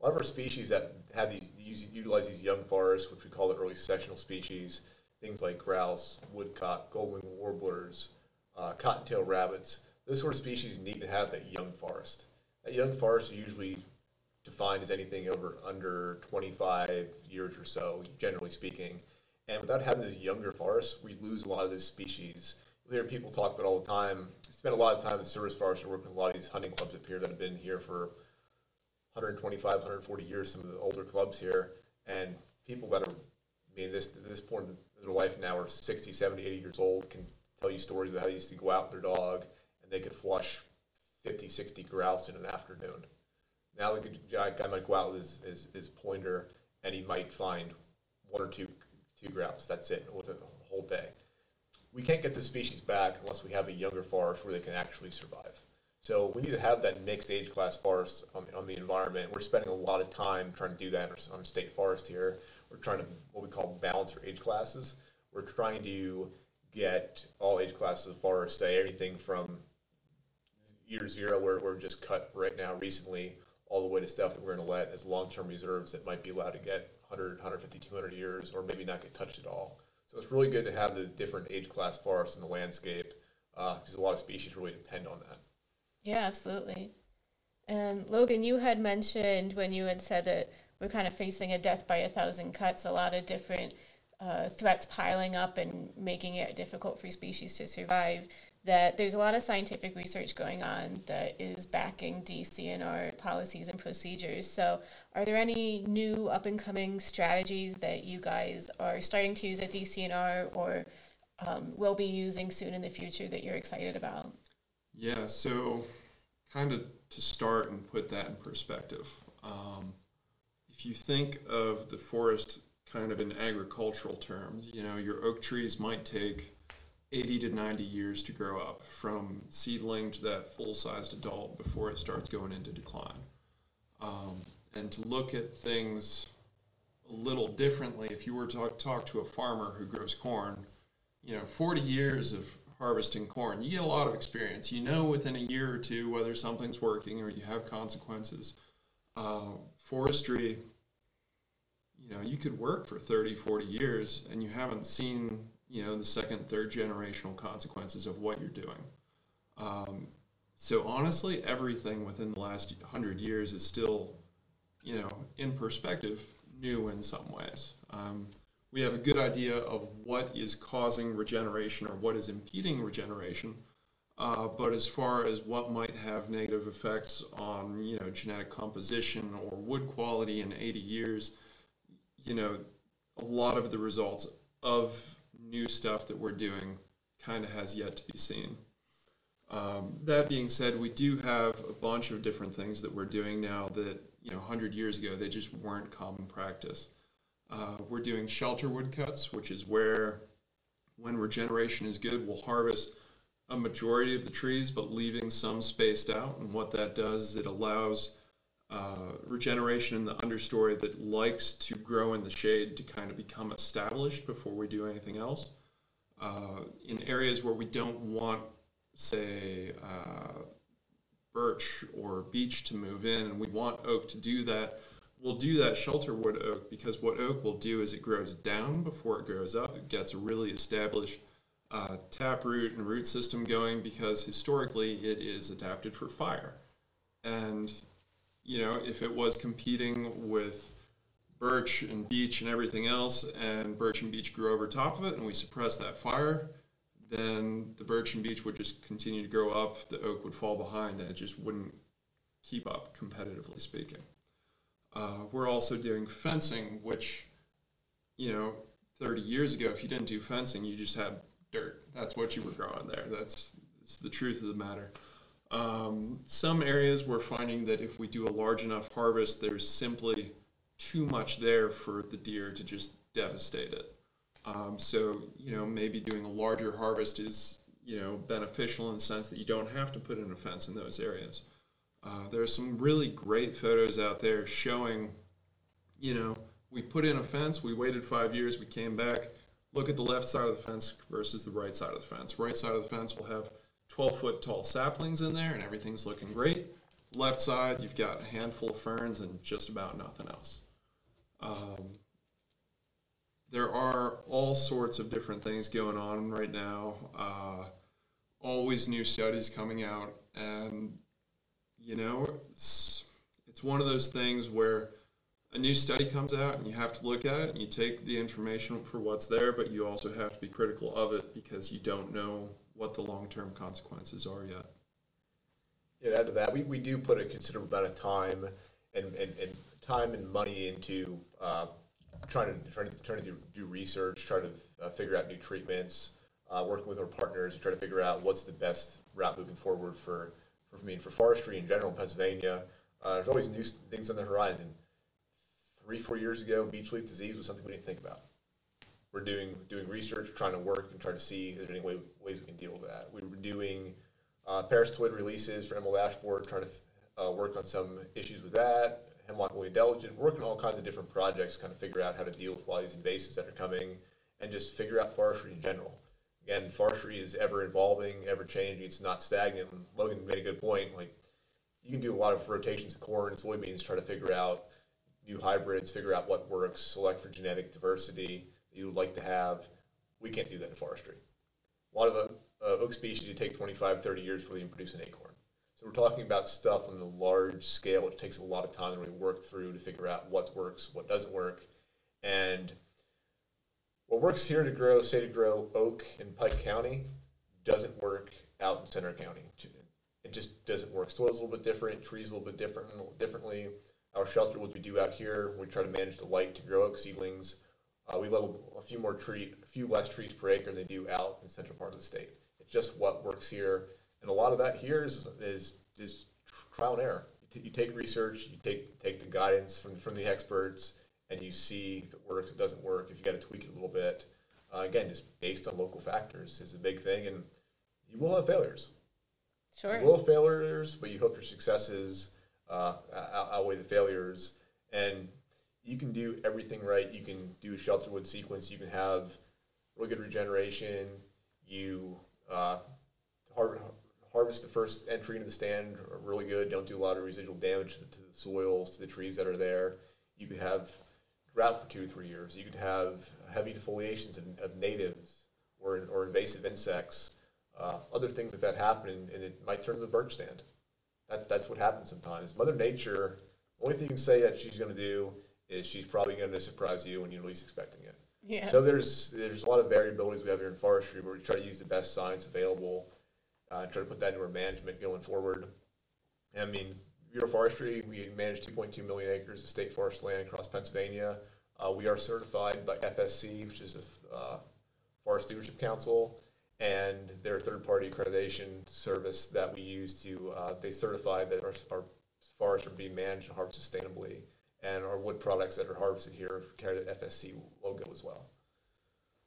[SPEAKER 3] A lot of our species that have these use, utilize these young forests, which we call the early successional species, things like grouse, woodcock, goldwing warblers, uh, cottontail rabbits. Those sort of species need to have that young forest. That young forest is usually defined as anything over under 25 years or so, generally speaking. And without having those younger forests, we lose a lot of those species. We hear people talk about all the time. I spent a lot of time in service forests and working with a lot of these hunting clubs up here that have been here for 125, 140 years, some of the older clubs here. And people that are, I mean, this, this point in their life now are 60, 70, 80 years old can tell you stories about how they used to go out with their dog and they could flush 50, 60 grouse in an afternoon. Now the guy might go out with his, his, his pointer and he might find one or two two grouse. That's it within the whole day. We can't get the species back unless we have a younger forest where they can actually survive. So we need to have that mixed age class forest on, on the environment. We're spending a lot of time trying to do that on state forest here. We're trying to what we call balance our age classes. We're trying to get all age classes of forest, say anything from year zero, where we're just cut right now recently, all the way to stuff that we're going to let as long-term reserves that might be allowed to get 100, 150, 200 years, or maybe not get touched at all. So it's really good to have the different age class forests in the landscape because uh, a lot of species really depend on that.
[SPEAKER 1] Yeah, absolutely. And Logan, you had mentioned when you had said that we're kind of facing a death by a thousand cuts, a lot of different uh, threats piling up and making it difficult for species to survive that there's a lot of scientific research going on that is backing DCNR policies and procedures. So, are there any new up and coming strategies that you guys are starting to use at DCNR or um, will be using soon in the future that you're excited about?
[SPEAKER 2] Yeah, so kind of to start and put that in perspective, um, if you think of the forest kind of in agricultural terms, you know, your oak trees might take 80 to 90 years to grow up from seedling to that full sized adult before it starts going into decline. Um, and to look at things a little differently if you were to talk, talk to a farmer who grows corn. You know, 40 years of harvesting corn, you get a lot of experience. You know within a year or two whether something's working or you have consequences. Uh, forestry, you know, you could work for 30, 40 years and you haven't seen, you know, the second, third generational consequences of what you're doing. Um, so honestly, everything within the last 100 years is still, you know, in perspective, new in some ways. Um, we have a good idea of what is causing regeneration or what is impeding regeneration. Uh, but as far as what might have negative effects on, you know, genetic composition or wood quality in 80 years, you know, a lot of the results of new stuff that we're doing kind of has yet to be seen. Um, that being said, we do have a bunch of different things that we're doing now that, you know, 100 years ago, they just weren't common practice. Uh, we're doing shelter wood cuts, which is where, when regeneration is good, we'll harvest a majority of the trees, but leaving some spaced out. And what that does is it allows uh, regeneration in the understory that likes to grow in the shade to kind of become established before we do anything else. Uh, in areas where we don't want, say, uh, birch or beech to move in, and we want oak to do that, we'll do that shelter wood oak because what oak will do is it grows down before it grows up. It gets a really established uh, taproot and root system going because historically it is adapted for fire. And you know, if it was competing with birch and beech and everything else, and birch and beech grew over top of it, and we suppressed that fire, then the birch and beech would just continue to grow up, the oak would fall behind, and it just wouldn't keep up, competitively speaking. Uh, we're also doing fencing, which, you know, 30 years ago, if you didn't do fencing, you just had dirt. That's what you were growing there. That's, that's the truth of the matter. Um, some areas we're finding that if we do a large enough harvest, there's simply too much there for the deer to just devastate it. Um, so, you know, maybe doing a larger harvest is, you know, beneficial in the sense that you don't have to put in a fence in those areas. Uh, there are some really great photos out there showing, you know, we put in a fence, we waited five years, we came back. Look at the left side of the fence versus the right side of the fence. Right side of the fence will have 12 foot tall saplings in there and everything's looking great. Left side, you've got a handful of ferns and just about nothing else. Um, there are all sorts of different things going on right now. Uh, always new studies coming out, and you know, it's it's one of those things where a new study comes out and you have to look at it and you take the information for what's there, but you also have to be critical of it because you don't know what the long-term consequences are yet.
[SPEAKER 3] Yeah, add to that, we, we do put a considerable amount of time and, and, and time and money into uh, trying to trying to, trying to do, research, try to uh, figure out new treatments, uh, working with our partners to try to figure out what's the best route moving forward for, for mean for forestry in general in Pennsylvania. Uh, there's always new things on the horizon. Three, four years ago, beech leaf disease was something we didn't think about we're doing doing research, trying to work and trying to see if there's any way, ways we can deal with that. We were doing uh, parasitoid releases for emerald ash borer, trying to uh, work on some issues with that. Hemlock woolly adelgid, working on all kinds of different projects, kind of figure out how to deal with all these invasives that are coming, and just figure out forestry in general. Again, forestry is ever evolving, ever changing. It's not stagnant. Logan made a good point. Like you can do a lot of rotations of corn and soybeans, try to figure out new hybrids, figure out what works, select for genetic diversity you would like to have. We can't do that in forestry. A lot of uh, uh, oak species, you take 25, 30 years before you can produce an acorn. So we're talking about stuff on the large scale. It takes a lot of time to really work through to figure out what works, what doesn't work. And what works here to grow, say to grow oak in Pike County, doesn't work out in Centre County. It just doesn't work. Soil's a little bit different, trees a little bit different, differently. Our shelter woods we do out here, we try to manage the light to grow oak seedlings. Uh, we level a few more tree, a few less trees per acre than they do out in the central part of the state. It's just what works here, and a lot of that here is is, is trial and error. You, t- you take research, you take take the guidance from from the experts, and you see if it works, it doesn't work. If you got to tweak it a little bit, uh, again, just based on local factors is a big thing, and you will have failures.
[SPEAKER 1] Sure.
[SPEAKER 3] You will have failures, but you hope your successes uh, outweigh the failures. And you can do everything right. You can do a shelter wood sequence. You can have really good regeneration. You uh, har- harvest the first entry into the stand really good. Don't do a lot of residual damage to the, to the soils, to the trees that are there. You could have drought for two or three years. You could have heavy defoliations of, of natives or, or invasive insects. Uh, other things like that happen, and, and it might turn to the birch stand. That, that's what happens sometimes. Mother Nature, the only thing you can say that she's going to do is she's probably going to surprise you when you're least expecting it.
[SPEAKER 1] Yeah.
[SPEAKER 3] So there's there's a lot of variabilities we have here in forestry where we try to use the best science available, uh, try to put that into our management going forward. I mean, Bureau of Forestry, we manage 2.2 million acres of state forest land across Pennsylvania. Uh, we are certified by FSC, which is a uh, Forest Stewardship Council, and their third-party accreditation service that we use to uh, they certify that our, our forests are being managed and harvested sustainably and our wood products that are harvested here carry the FSC logo as well.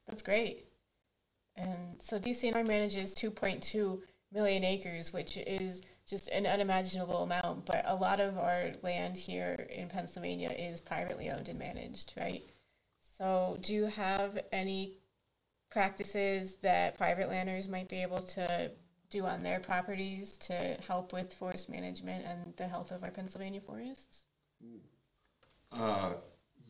[SPEAKER 1] That's great. And so DCNR manages 2.2 million acres, which is just an unimaginable amount. But a lot of our land here in Pennsylvania is privately owned and managed, right? So, do you have any practices that private landers might be able to do on their properties to help with forest management and the health of our Pennsylvania forests? Mm.
[SPEAKER 2] Uh,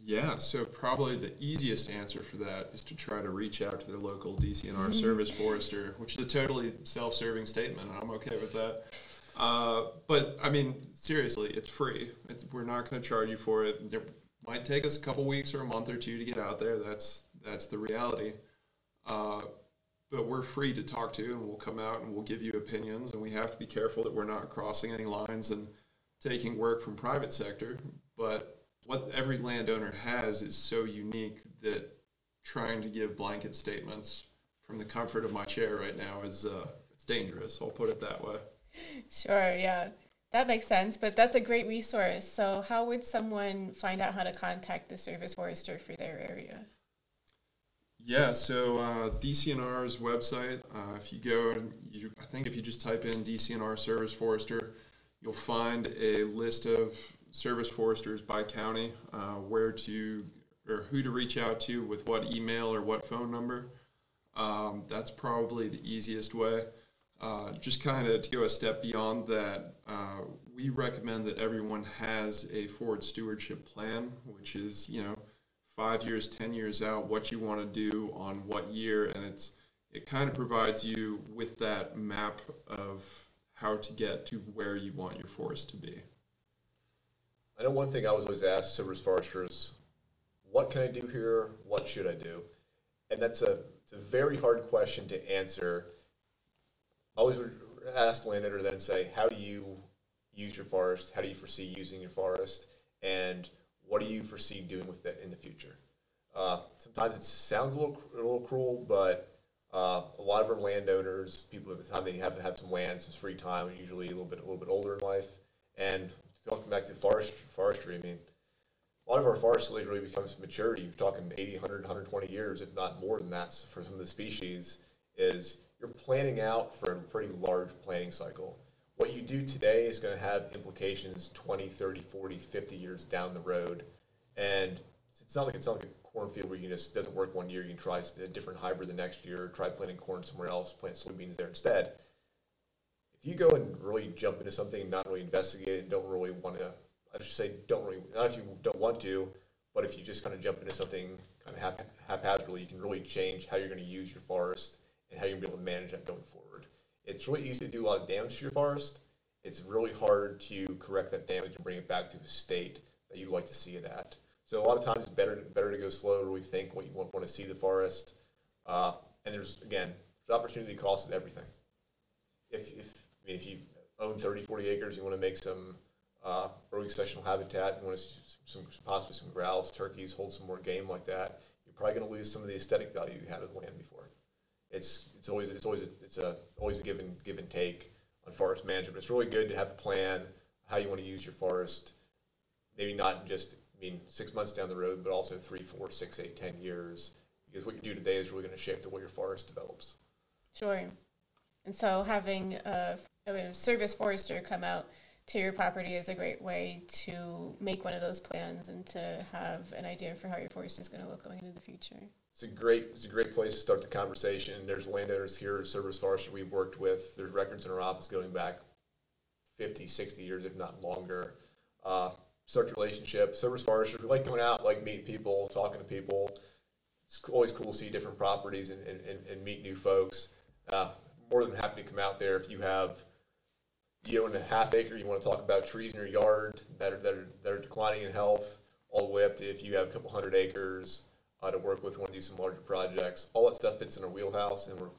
[SPEAKER 2] yeah, so probably the easiest answer for that is to try to reach out to their local DCNR service forester, which is a totally self-serving statement. And I'm okay with that. Uh, but I mean, seriously, it's free. It's, we're not going to charge you for it. It might take us a couple weeks or a month or two to get out there. That's that's the reality. Uh, but we're free to talk to, and we'll come out and we'll give you opinions. And we have to be careful that we're not crossing any lines and taking work from private sector. But what every landowner has is so unique that trying to give blanket statements from the comfort of my chair right now is uh, it's dangerous. I'll put it that way.
[SPEAKER 1] Sure, yeah. That makes sense, but that's a great resource. So, how would someone find out how to contact the service forester for their area?
[SPEAKER 2] Yeah, so uh, DCNR's website, uh, if you go and you, I think if you just type in DCNR Service Forester, you'll find a list of service foresters by county, uh, where to or who to reach out to with what email or what phone number. Um, that's probably the easiest way. Uh, just kind of to go a step beyond that, uh, we recommend that everyone has a forest stewardship plan, which is you know five years, ten years out, what you want to do on what year, and it's it kind of provides you with that map of how to get to where you want your forest to be.
[SPEAKER 3] I know one thing I was always asked service foresters, what can I do here? What should I do? And that's a, it's a very hard question to answer. I always would ask landowner then say, how do you use your forest? How do you foresee using your forest? And what do you foresee doing with it in the future? Uh, sometimes it sounds a little, a little cruel, but uh, a lot of our landowners, people at the time they have to have some land, some free time, usually a little bit, a little bit older in life, and going back to forest, forestry, I mean, a lot of our forest really becomes maturity. You're talking 80, 100, 120 years, if not more than that for some of the species, is you're planning out for a pretty large planning cycle. What you do today is going to have implications 20, 30, 40, 50 years down the road. And it's not like it's not like a cornfield where you just doesn't work one year, you can try a different hybrid the next year, try planting corn somewhere else, plant soybeans there instead if you go and really jump into something and not really investigate and don't really want to, I should say, don't really, not if you don't want to, but if you just kind of jump into something kind of hap- haphazardly, you can really change how you're going to use your forest and how you're going to be able to manage that going forward. It's really easy to do a lot of damage to your forest. It's really hard to correct that damage and bring it back to a state that you'd like to see it at. So a lot of times it's better better to go slow, really think what you want, want to see the forest. Uh, and there's again, there's opportunity cost of everything. If, if mean, if you own 30, 40 acres, you want to make some uh, early successional habitat, you want to some, possibly some grouse, turkeys, hold some more game like that, you're probably going to lose some of the aesthetic value you had of the land before. It's it's always it's always a, it's a always a give and give and take on forest management. It's really good to have a plan how you want to use your forest. Maybe not just I mean six months down the road, but also three, four, six, eight, ten years. Because what you do today is really going to shape the way your forest develops.
[SPEAKER 1] Sure. And so having a, a service forester come out to your property is a great way to make one of those plans and to have an idea for how your forest is going to look going into the future.
[SPEAKER 3] It's a great it's a great place to start the conversation. There's landowners here, service forestry we've worked with. There's records in our office going back 50, 60 years, if not longer. Uh, start relationship. Service forestry, we like going out, like meeting people, talking to people. It's always cool to see different properties and, and, and meet new folks. Uh, more than happy to come out there if you have you own a half acre, you want to talk about trees in your yard that are, that are, that are declining in health, all the way up to if you have a couple hundred acres uh, to work with, want to do some larger projects. All that stuff fits in our wheelhouse, and we're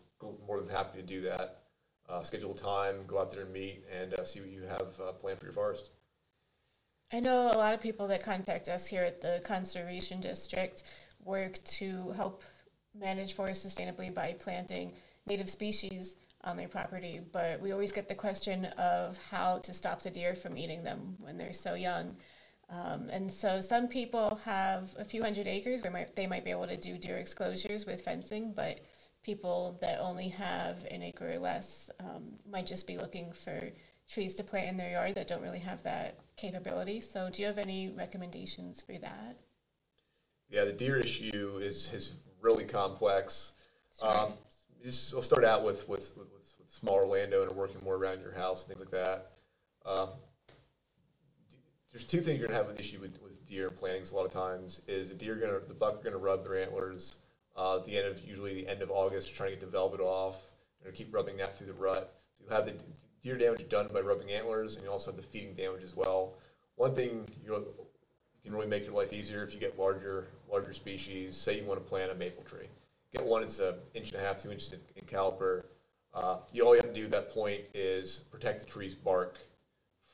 [SPEAKER 3] more than happy to do that. Uh, schedule time, go out there and meet, and uh, see what you have uh, planned for your forest.
[SPEAKER 1] I know a lot of people that contact us here at the Conservation District work to help manage forests sustainably by planting native species on their property, but we always get the question of how to stop the deer from eating them when they're so young. Um, and so some people have a few hundred acres where might, they might be able to do deer exclosures with fencing, but people that only have an acre or less um, might just be looking for trees to plant in their yard that don't really have that capability. So do you have any recommendations for that?
[SPEAKER 3] Yeah, the deer issue is, is really complex. Sure. Um, just, we'll start out with, with, with, with smaller landowner working more around your house, and things like that. Um, there's two things you're gonna have an issue with, with deer plantings a lot of times is the deer gonna the buck are gonna rub their antlers uh, at the end of usually the end of August, trying to get the velvet off. and keep rubbing that through the rut. So you have the deer damage done by rubbing antlers, and you also have the feeding damage as well. One thing you, you can really make your life easier if you get larger larger species. Say you want to plant a maple tree, one that's an inch and a half, two inches in, in caliper. Uh, you all you have to do at that point is protect the tree's bark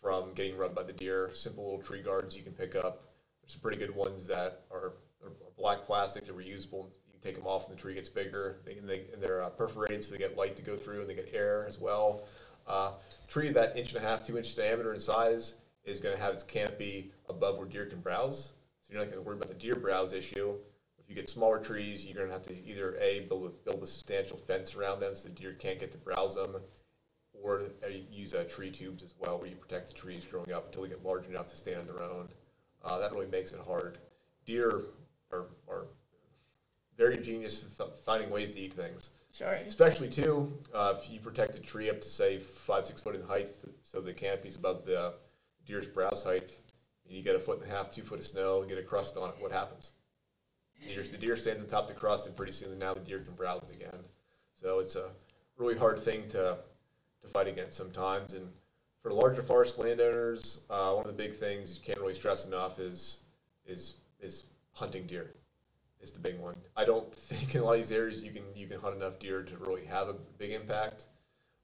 [SPEAKER 3] from getting rubbed by the deer. Simple little tree guards you can pick up. There's some pretty good ones that are, are black plastic. They're reusable. You can take them off and the tree gets bigger. They, and, they, and they're uh, perforated so they get light to go through and they get air as well. Uh, tree that inch and a half, two inch diameter in size is going to have its canopy above where deer can browse. So you're not going to worry about the deer browse issue. If you get smaller trees, you're going to have to either A, build, build a substantial fence around them so the deer can't get to browse them, or uh, use uh, tree tubes as well, where you protect the trees growing up until they get large enough to stand on their own. Uh, that really makes it hard. Deer are, are very genius at finding ways to eat things.
[SPEAKER 1] Sure.
[SPEAKER 3] Especially too, uh, if you protect a tree up to say five, six foot in height, so the canopy's above the deer's browse height, and you get a foot and a half, two foot of snow, you get a crust on it. What happens? The deer, the deer stands on top of the crust, and pretty soon now the deer can browse it again. So it's a really hard thing to to fight against sometimes. And for larger forest landowners, uh, one of the big things you can't really stress enough is is is hunting deer. Is the big one. I don't think in a lot of these areas you can you can hunt enough deer to really have a big impact.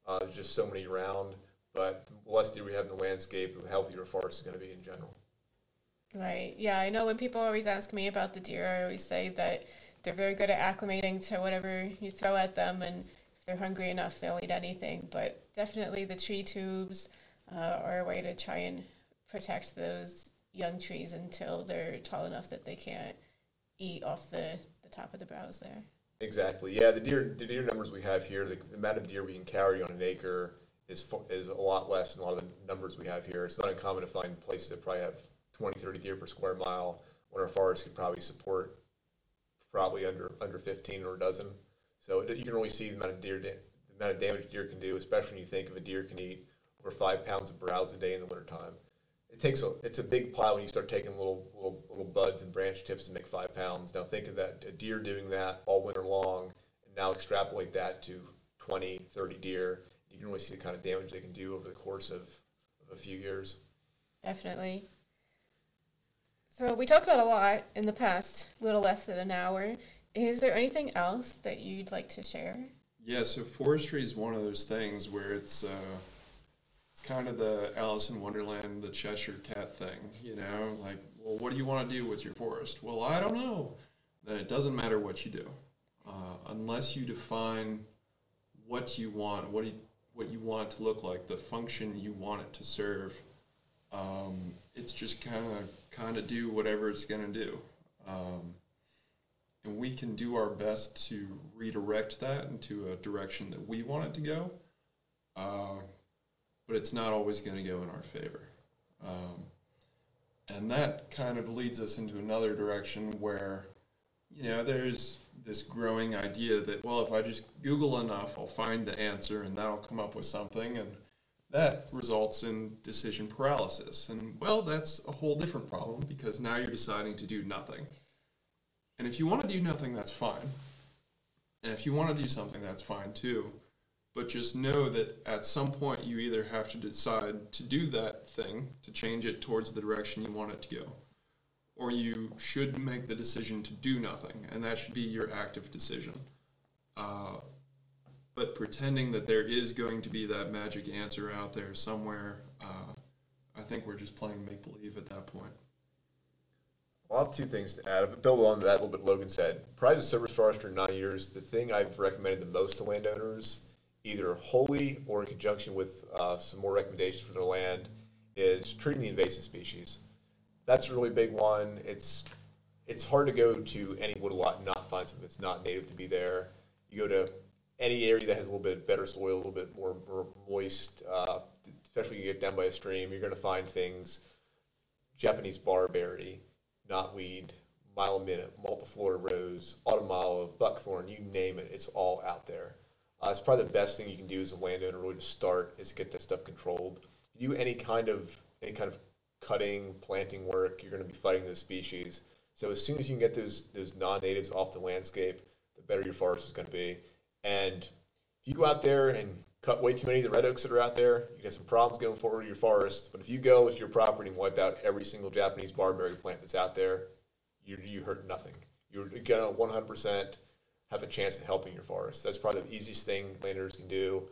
[SPEAKER 3] Uh, there's just so many around, but the less deer we have in the landscape, the healthier forest is going to be in general.
[SPEAKER 1] Right. Yeah, I know when people always ask me about the deer, I always say that they're very good at acclimating to whatever you throw at them, and if they're hungry enough, they'll eat anything. But definitely the tree tubes uh, are a way to try and protect those young trees until they're tall enough that they can't eat off the, the top of the browse there.
[SPEAKER 3] Exactly. Yeah, the deer the deer numbers we have here, the, amount of deer we can carry on an acre is is a lot less than a lot of the numbers we have here. It's not uncommon to find places that probably have 20, 30 deer per square mile, when our forests could probably support probably under under 15 or a dozen. So you can really see the amount of deer, the amount of damage deer can do, especially when you think of a deer can eat over five pounds of browse a day in the wintertime. It takes a it's a big pile when you start taking little little little buds and branch tips to make five pounds. Now think of that a deer doing that all winter long, and now extrapolate that to 20, 30 deer. You can really see the kind of damage they can do over the course of, of a few years.
[SPEAKER 1] Definitely. So we talked about a lot in the past little less than an hour. Is there anything else that you'd like to share?
[SPEAKER 2] Yeah, so forestry is one of those things where it's uh, it's kind of the Alice in Wonderland, the Cheshire Cat thing, you know, like, well, what do you want to do with your forest? Well, I don't know. Then it doesn't matter what you do, uh, unless you define what you want, what you, what you want to look like, the function you want it to serve. Um, it's just kind of kind of do whatever it's going to do. Um, and we can do our best to redirect that into a direction that we want it to go. Uh, but it's not always going to go in our favor. Um, and that kind of leads us into another direction where, you know, there's this growing idea that, well, if I just Google enough, I'll find the answer and that'll come up with something. And that results in decision paralysis. And, well, that's a whole different problem because now you're deciding to do nothing. And if you want to do nothing, that's fine. And if you want to do something, that's fine too. But just know that at some point you either have to decide to do that thing, to change it towards the direction you want it to go, or you should make the decision to do nothing, and that should be your active decision. Uh, but pretending that there is going to be that magic answer out there somewhere, uh, I think we're just playing make believe at that point.
[SPEAKER 3] I'll have two things to add. Build on that a little bit. Logan said, prior to service forester in nine years, the thing I've recommended the most to landowners, either wholly or in conjunction with uh, some more recommendations for their land, is treating the invasive species. That's a really big one. It's it's hard to go to any woodlot and not find something that's not native to be there. You go to any area that has a little bit better soil, a little bit more, more moist, uh, especially you get down by a stream, you're going to find things. Japanese barberry, knotweed, mile a minute, multiflora rose, autumn olive, buckthorn, you name it, it's all out there. Uh, it's probably the best thing you can do as a landowner really to start is to get that stuff controlled. You do any kind of any kind of cutting, planting work, you're going to be fighting those species. So as soon as you can get those those non-natives off the landscape, the better your forest is going to be. And if you go out there and cut way too many of the red oaks that are out there, you get some problems going forward with your forest. But if you go with your property and wipe out every single Japanese barberry plant that's out there, you you hurt nothing. You're gonna 100% have a chance at helping your forest. That's probably the easiest thing landowners can do.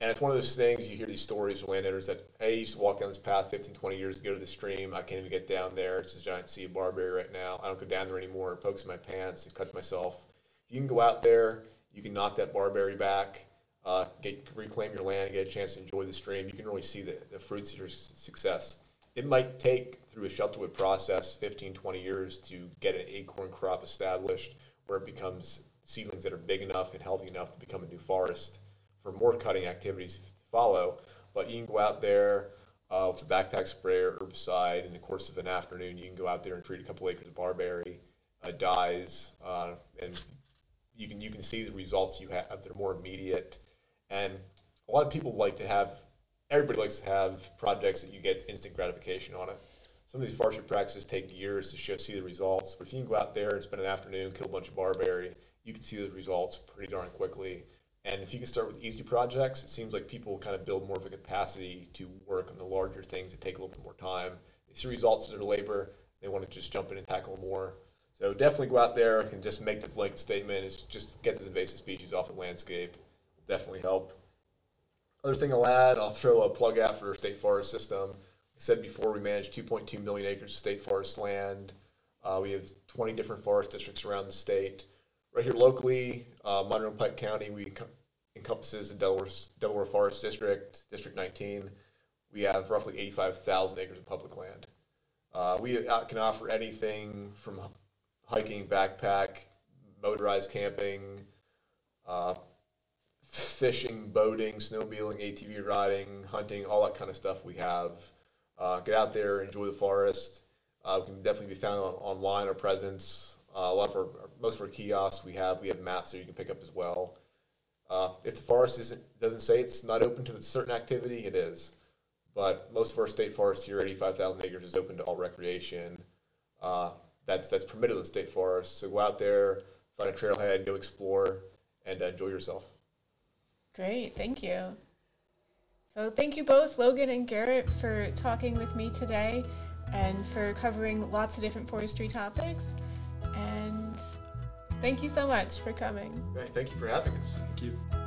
[SPEAKER 3] And it's one of those things you hear these stories of landowners that, hey, I used to walk down this path 15, 20 years ago to the stream. I can't even get down there. It's this giant sea of barberry right now. I don't go down there anymore. It pokes my pants. It cuts myself. If you can go out there, you can knock that barberry back uh, get reclaim your land and get a chance to enjoy the stream, you can really see the, the fruits of your success. It might take, through a shelterwood process, 15, 20 years to get an acorn crop established where it becomes seedlings that are big enough and healthy enough to become a new forest for more cutting activities to follow. But you can go out there uh, with a backpack sprayer, herbicide, in the course of an afternoon, you can go out there and treat a couple acres of barberry, uh, dyes, uh, and you can you can see the results you have. They're more immediate and a lot of people like to have, everybody likes to have projects that you get instant gratification on it. Some of these forestry practices take years to show, see the results, but if you can go out there and spend an afternoon, kill a bunch of barberry, you can see the results pretty darn quickly. And if you can start with easy projects, it seems like people kind of build more of a capacity to work on the larger things that take a little bit more time. They see results of their labor, they want to just jump in and tackle more. So definitely go out there and just make the blanket statement is just get those invasive species off the landscape definitely help. Other thing I'll add, I'll throw a plug out for our state forest system. I said before, we manage 2.2 million acres of state forest land. Uh, we have 20 different forest districts around the state. Right here locally, uh, Monroe Pike County, we encompasses the Delaware, Delaware Forest District, District 19. We have roughly 85,000 acres of public land. Uh, we uh, can offer anything from hiking, backpack, motorized camping, uh, fishing, boating, snowmobiling, ATV riding, hunting, all that kind of stuff we have. Uh, get out there, enjoy the forest. Uh, we can definitely be found on, online. Our presence, uh, a lot of our, most of our kiosks we have, we have maps that you can pick up as well. Uh, if the forest isn't, doesn't say it's not open to a certain activity, it is. But most of our state forest here, 85,000 acres, is open to all recreation. That's that's permitted in the state forest. So go out there, find a trailhead, go explore, and enjoy yourself.
[SPEAKER 1] Great, thank you. So, thank you both, Logan and Garrett, for talking with me today and for covering lots of different forestry topics. And thank you so much for coming.
[SPEAKER 3] thank you for having us.
[SPEAKER 2] Thank you.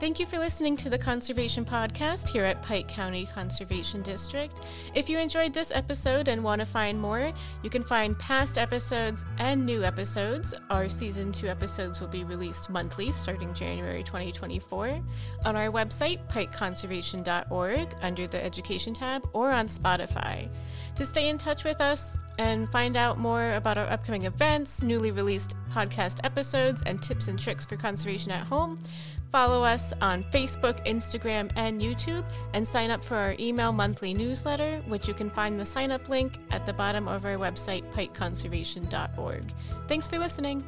[SPEAKER 1] Thank you for listening to the Conservation Podcast here at Pike County Conservation District. If you enjoyed this episode and want to find more, you can find past episodes and new episodes. Our season two episodes will be released monthly starting January 2024 on our website, pikeconservation.org, under the Education tab, or on Spotify. To stay in touch with us, and find out more about our upcoming events, newly released podcast episodes, and tips and tricks for conservation at home, follow us on Facebook, Instagram, and YouTube, and sign up for our email monthly newsletter, which you can find the sign up link at the bottom of our website, pikeconservation.org. Thanks for listening.